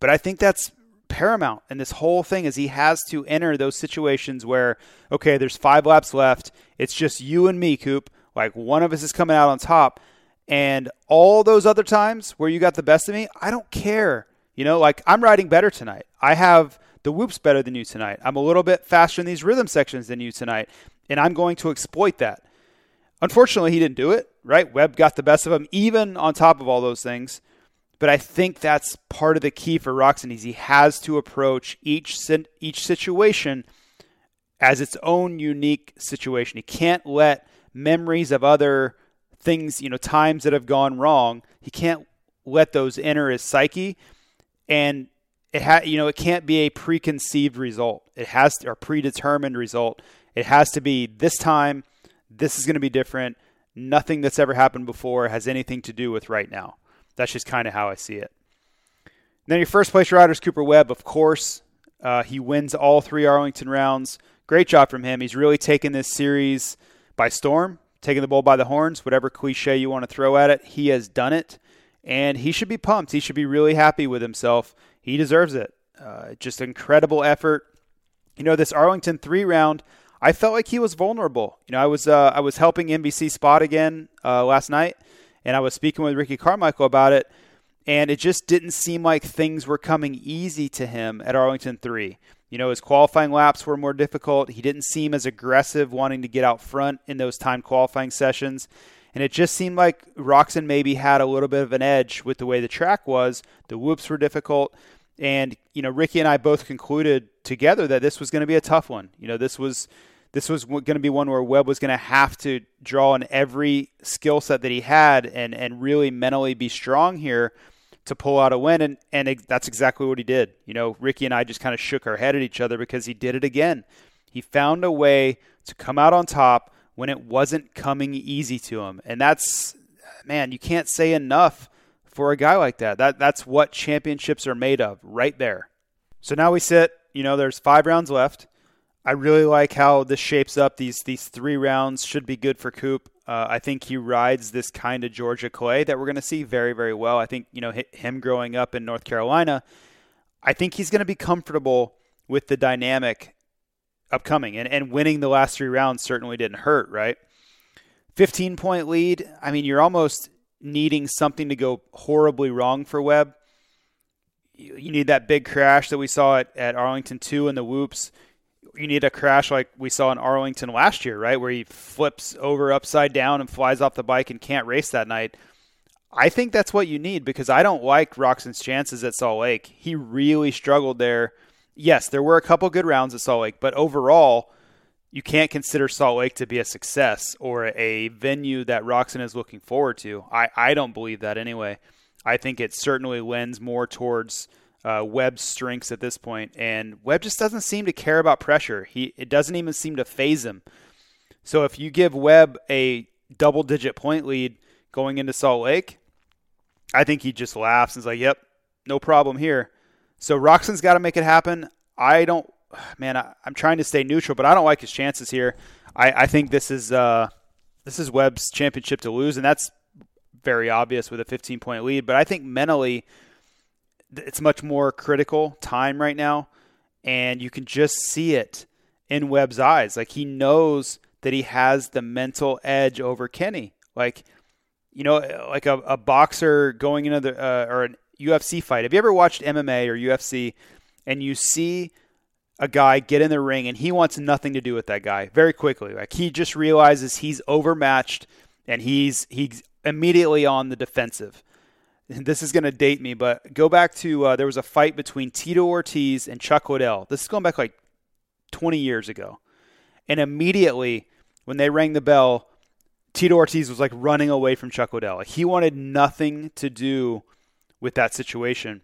But I think that's paramount in this whole thing is he has to enter those situations where okay there's five laps left. It's just you and me coop. Like one of us is coming out on top. And all those other times where you got the best of me i don't care. You know like i'm riding better tonight. I have the whoops better than you tonight. I'm a little bit faster in these rhythm sections than you tonight and i'm going to exploit that. Unfortunately he didn't do it right? Webb got the best of him even on top of all those things but I think that's part of the key for Roczen is he has to approach each each situation as its own unique situation. He can't let memories of other things, you know, times that have gone wrong. He can't let those enter his psyche, and it ha- you know it can't be a preconceived result. It has to, or predetermined result. It has to be this time. This is going to be different. Nothing that's ever happened before has anything to do with right now. That's just kind of how I see it. then your first place rider is Cooper Webb, of course. Uh, he wins all three Arlington rounds. Great job from him. He's really taken this series by storm, taking the bull by the horns, whatever cliche you want to throw at it. He has done it, and he should be pumped. He should be really happy with himself. He deserves it. Uh, just incredible effort. You know, this Arlington three round, I felt like he was vulnerable. You know, I was uh, I was helping NBC Sports again uh, last night, and I was speaking with Ricky Carmichael about it, and it just didn't seem like things were coming easy to him at Arlington 3. You know, his qualifying laps were more difficult. He didn't seem as aggressive wanting to get out front in those time qualifying sessions. And it just seemed like Roczen maybe had a little bit of an edge with the way the track was. The whoops were difficult. And, you know, Ricky and I both concluded together that this was going to be a tough one. You know, this was this was going to be one where Webb was going to have to draw on every skill set that he had and, and really mentally be strong here to pull out a win. And, and it, that's exactly what he did. You know, Ricky and I just kind of shook our head at each other because he did it again. He found a way to come out on top when it wasn't coming easy to him. And that's, man, you can't say enough for a guy like that. That That's what championships are made of, right there. So now we sit, you know, there's five rounds left. I really like how this shapes up. These these three rounds should be good for Coop. Uh, I think he rides this kind of Georgia clay that we're going to see very very well. I think you know him growing up in North Carolina. I think he's going to be comfortable with the dynamic upcoming, and and winning the last three rounds certainly didn't hurt. Right, fifteen point lead. I mean, you're almost needing something to go horribly wrong for Webb. You, you need that big crash that we saw at, at Arlington two and the whoops you need a crash like we saw in Arlington last year, right, where he flips over upside down and flies off the bike and can't race that night. I think that's what you need because I don't like Roczen's chances at Salt Lake. He really struggled there. Yes, there were a couple good rounds at Salt Lake, but overall, you can't consider Salt Lake to be a success or a venue that Roczen is looking forward to. I, I don't believe that anyway. I think it certainly lends more towards uh, Webb's strengths at this point, and Webb just doesn't seem to care about pressure. He it doesn't even seem to phase him. So if you give Webb a double-digit point lead going into Salt Lake, I think he just laughs and is like, "Yep, no problem here." So Roczen's got to make it happen. I don't, man. I, am trying to stay neutral, but I don't like his chances here. I, I think this is uh, this is Webb's championship to lose, and that's very obvious with a 15 point lead. But I think mentally, it's much more critical time right now, and you can just see it in Webb's eyes. Like he knows that he has the mental edge over Kenny. Like you know, like a, a boxer going into the uh, or a UFC fight. Have you ever watched MMA or UFC and you see a guy get in the ring and he wants nothing to do with that guy very quickly. Like he just realizes he's overmatched and he's he's immediately on the defensive. (laughs) This is going to date me, but go back to uh, there was a fight between Tito Ortiz and Chuck Liddell. This is going back like 20 years ago. And immediately when they rang the bell, Tito Ortiz was like running away from Chuck Liddell. He wanted nothing to do with that situation.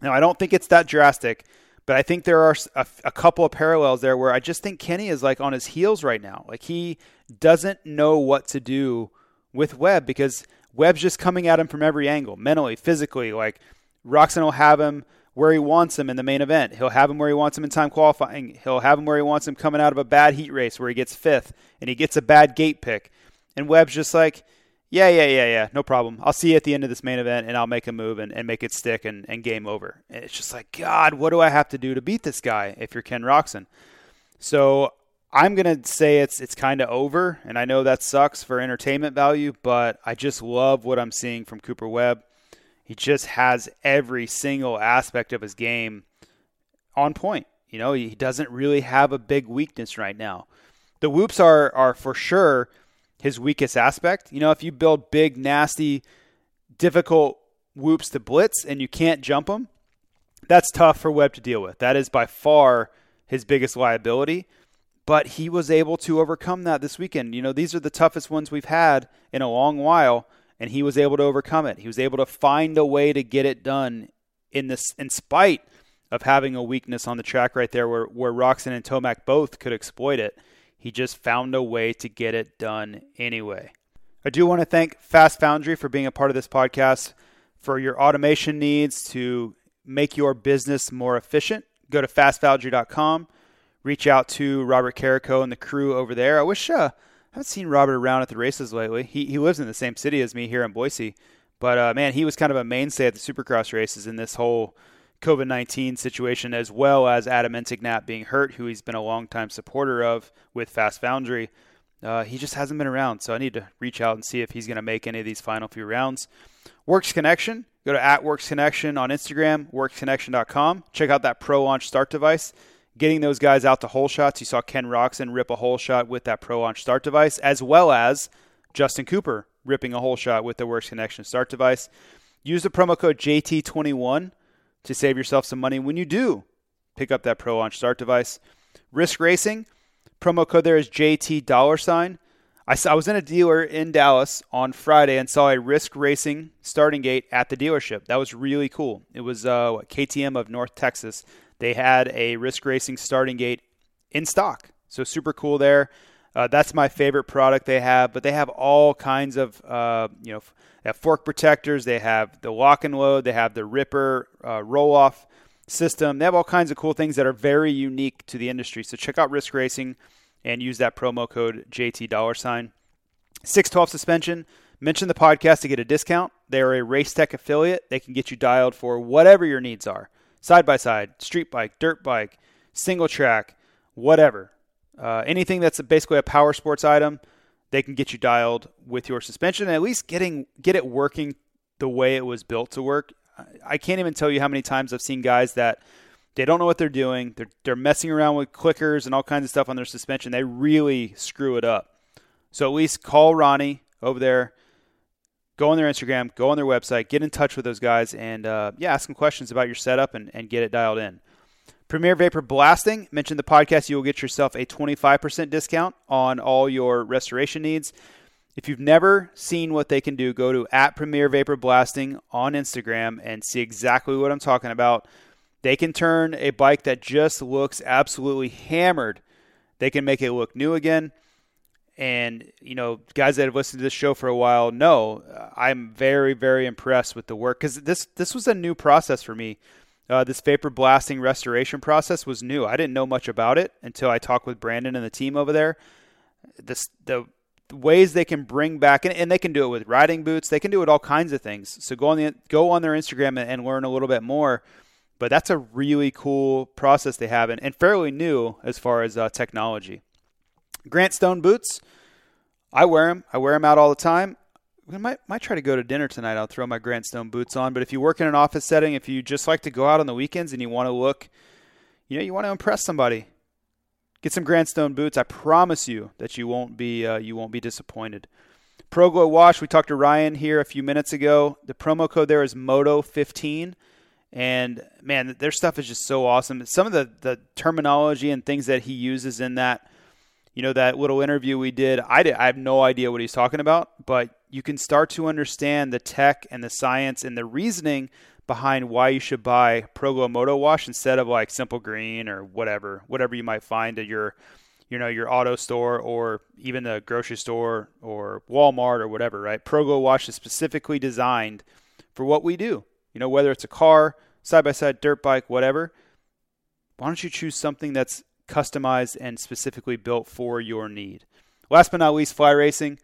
Now, I don't think it's that drastic, but I think there are a, a, couple of parallels there where I just think Kenny is like on his heels right now. Like he doesn't know what to do with Webb because Webb's just coming at him from every angle, mentally, physically. Like Roczen will have him where he wants him in the main event. He'll have him where he wants him in time qualifying. He'll have him where he wants him coming out of a bad heat race where he gets fifth and he gets a bad gate pick. And Webb's just like, yeah, yeah, yeah, yeah, no problem. I'll see you at the end of this main event and I'll make a move and, and make it stick and, and game over. And it's just like, God, what do I have to do to beat this guy if you're Ken Roczen? So I'm gonna say it's it's kind of over, and I know that sucks for entertainment value, but I just love what I'm seeing from Cooper Webb. He just has every single aspect of his game on point. You know, he doesn't really have a big weakness right now. The whoops are are for sure his weakest aspect. You know, if you build big, nasty, difficult whoops to blitz and you can't jump them, that's tough for Webb to deal with. That is by far his biggest liability. But he was able to overcome that this weekend. You know, these are the toughest ones we've had in a long while, and he was able to overcome it. He was able to find a way to get it done in this, in spite of having a weakness on the track right there, where where Roczen and Tomac both could exploit it. He just found a way to get it done anyway. I do want to thank Fast Foundry for being a part of this podcast. For your automation needs to make your business more efficient, go to fastfoundry.com. Reach out to Robert Carrico and the crew over there. I wish uh, I haven't seen Robert around at the races lately. He he lives in the same city as me here in Boise, but uh, man, he was kind of a mainstay at the Supercross races in this whole COVID 19 situation, as well as Adam Enticknap being hurt, who he's been a longtime supporter of with Fast Foundry. Uh, he just hasn't been around, so I need to reach out and see if he's going to make any of these final few rounds. Works Connection, go to at Works Connection on Instagram, worksconnection.com. Check out that Pro Launch Start device. Getting those guys out to hole shots. You saw Ken Roczen rip a hole shot with that Pro Launch Start device, as well as Justin Cooper ripping a hole shot with the Works Connection Start device. Use the promo code JT21 to save yourself some money when you do pick up that Pro Launch Start device. Risk Racing, promo code there is JT dollar sign. I, was in a dealer in Dallas on Friday and saw a Risk Racing starting gate at the dealership. That was really cool. It was uh, KTM of North Texas. They had a Risk Racing starting gate in stock. So super cool there. Uh, that's my favorite product they have, but they have all kinds of uh, you know they have fork protectors. They have the lock and load. They have the Ripper uh, roll off system. They have all kinds of cool things that are very unique to the industry. So check out Risk Racing and use that promo code JT dollar sign. 612 suspension. Mention the podcast to get a discount. They are a Racetech affiliate. They can get you dialed for whatever your needs are side by side, street bike, dirt bike, single track, whatever. Uh, anything that's basically a power sports item, they can get you dialed with your suspension and at least getting get it working the way it was built to work. I can't even tell you how many times I've seen guys that they don't know what they're doing. They're they're messing around with clickers and all kinds of stuff on their suspension. They really screw it up. So at least call Ronnie over there. Go on their Instagram, go on their website, get in touch with those guys, and uh, yeah, ask them questions about your setup and, and get it dialed in. Premier Vapor Blasting, mention the podcast, you will get yourself a 25% discount on all your restoration needs. If you've never seen what they can do, go to at Premier Vapor Blasting on Instagram and see exactly what I'm talking about. They can turn a bike that just looks absolutely hammered, they can make it look new again. And, you know, guys that have listened to this show for a while know I'm very, very impressed with the work because this, this was a new process for me. Uh, this vapor blasting restoration process was new. I didn't know much about it until I talked with Brandon and the team over there. This, the ways they can bring back, and, and, they can do it with riding boots. They can do it all kinds of things. So go on the go on their Instagram and, and learn a little bit more. But that's a really cool process they have, and, and fairly new as far as uh, technology. Grant Stone boots. I wear them. I wear them out all the time. I might might try to go to dinner tonight. I'll throw my Grant Stone boots on. But if you work in an office setting, if you just like to go out on the weekends and you want to look, you know, you want to impress somebody, get some Grant Stone boots. I promise you that you won't be uh, you won't be disappointed. ProGlow Wash. We talked to Ryan here a few minutes ago. The promo code there is Moto15. And man, their stuff is just so awesome. Some of the, the terminology and things that he uses in that you know that little interview we did? I, did, I have no idea what he's talking about but you can start to understand the tech and the science and the reasoning behind why you should buy ProGlow Moto Wash instead of like Simple Green or whatever whatever you might find at your you know your auto store or even the grocery store or Walmart or whatever right? ProGlow Wash is specifically designed for what we do. You know whether it's a car side by side dirt bike whatever why don't you choose something that's customized and specifically built for your need. Last but not least, fly racing.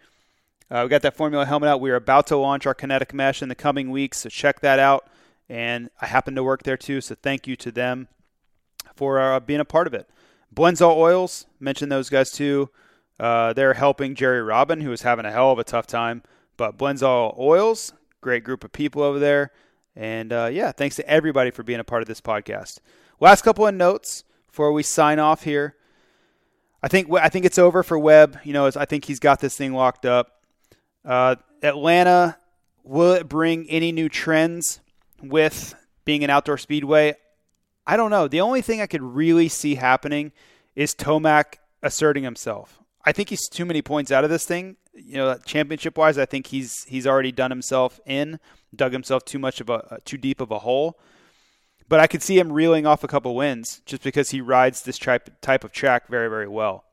Uh, we got that Formula helmet out. We are about to launch our kinetic mesh in the coming weeks, so check that out. And I happen to work there too, so thank you to them for uh, being a part of it. Blendzall Oils, mentioned those guys too. Uh, they're helping Jerry Robin, who is having a hell of a tough time. But Blendzall Oils, great group of people over there. And uh, yeah, thanks to everybody for being a part of this podcast. Last couple of notes before we sign off here. I think I think it's over for Webb. You know, I think he's got this thing locked up. Uh, Atlanta will it bring any new trends with being an outdoor speedway? I don't know. The only thing I could really see happening is Tomac asserting himself. I think he's too many points out of this thing. You know, championship wise, I think he's he's already done himself in, dug himself too much of a too deep of a hole. But I could see him reeling off a couple wins just because he rides this type of track very very well.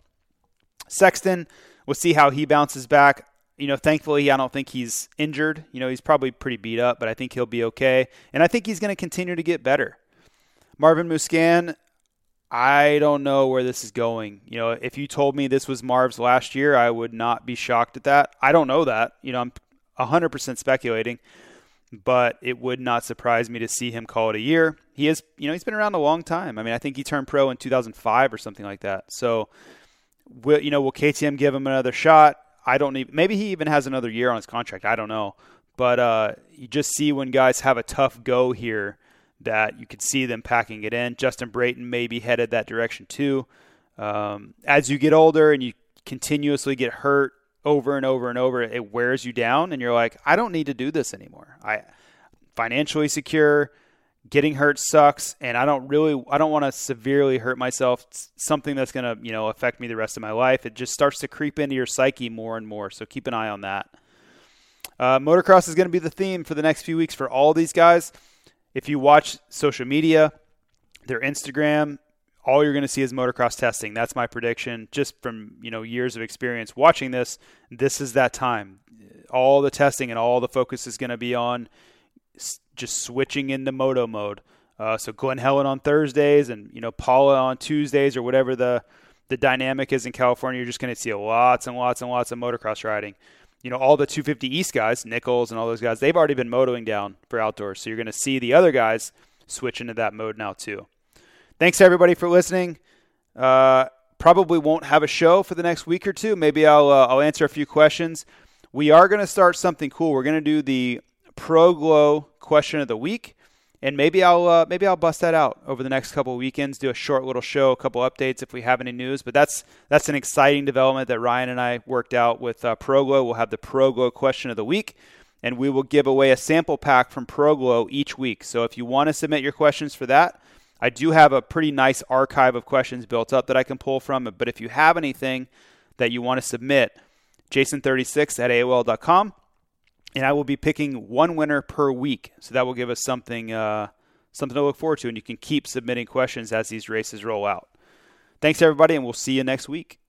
Sexton, we'll see how he bounces back. You know, thankfully, I don't think he's injured. You know, he's probably pretty beat up, but I think he'll be okay. And I think he's going to continue to get better. Marvin Musquin, I don't know where this is going. You know, if you told me this was Marv's last year, I would not be shocked at that. I don't know that. You know, I'm 100% speculating but it would not surprise me to see him call it a year. He is, you know, he's been around a long time. I mean, I think he turned pro in 2005 or something like that. So, will, you know, will KTM give him another shot? I don't even. Maybe he even has another year on his contract. I don't know. But uh, you just see when guys have a tough go here that you could see them packing it in. Justin Brayton may be headed that direction too. Um, as you get older and you continuously get hurt over and over and over, it wears you down, and you're like, I don't need to do this anymore. I financially secure, getting hurt sucks, and I don't really, I don't want to severely hurt myself. something that's going to, you know, affect me the rest of my life. It just starts to creep into your psyche more and more. So keep an eye on that. Uh, motocross is going to be the theme for the next few weeks for all these guys. If you watch social media, their Instagram, all you're going to see is motocross testing. That's my prediction. Just from you know years of experience watching this, this is that time. All the testing and all the focus is going to be on just switching into moto mode. Uh, so Glen Helen on Thursdays and you know Pala on Tuesdays or whatever the the dynamic is in California. You're just going to see lots and lots and lots of motocross riding. You know all the 250 East guys, Nichols and all those guys. They've already been motoing down for outdoors. So you're going to see the other guys switch into that mode now too. Thanks everybody for listening. Uh, probably won't have a show for the next week or two. Maybe I'll uh, I'll answer a few questions. We are going to start something cool. We're going to do the Pro Glow question of the week, and maybe I'll uh, maybe I'll bust that out over the next couple of weekends. Do a short little show, a couple updates if we have any news. But that's that's an exciting development that Ryan and I worked out with uh, ProGlow. We'll have the ProGlow question of the week, and we will give away a sample pack from ProGlow each week. So if you want to submit your questions for that, I do have a pretty nice archive of questions built up that I can pull from. It. But if you have anything that you want to submit, Jason36 at AOL.com and I will be picking one winner per week. So that will give us something uh, something to look forward to, and you can keep submitting questions as these races roll out. Thanks everybody, and we'll see you next week.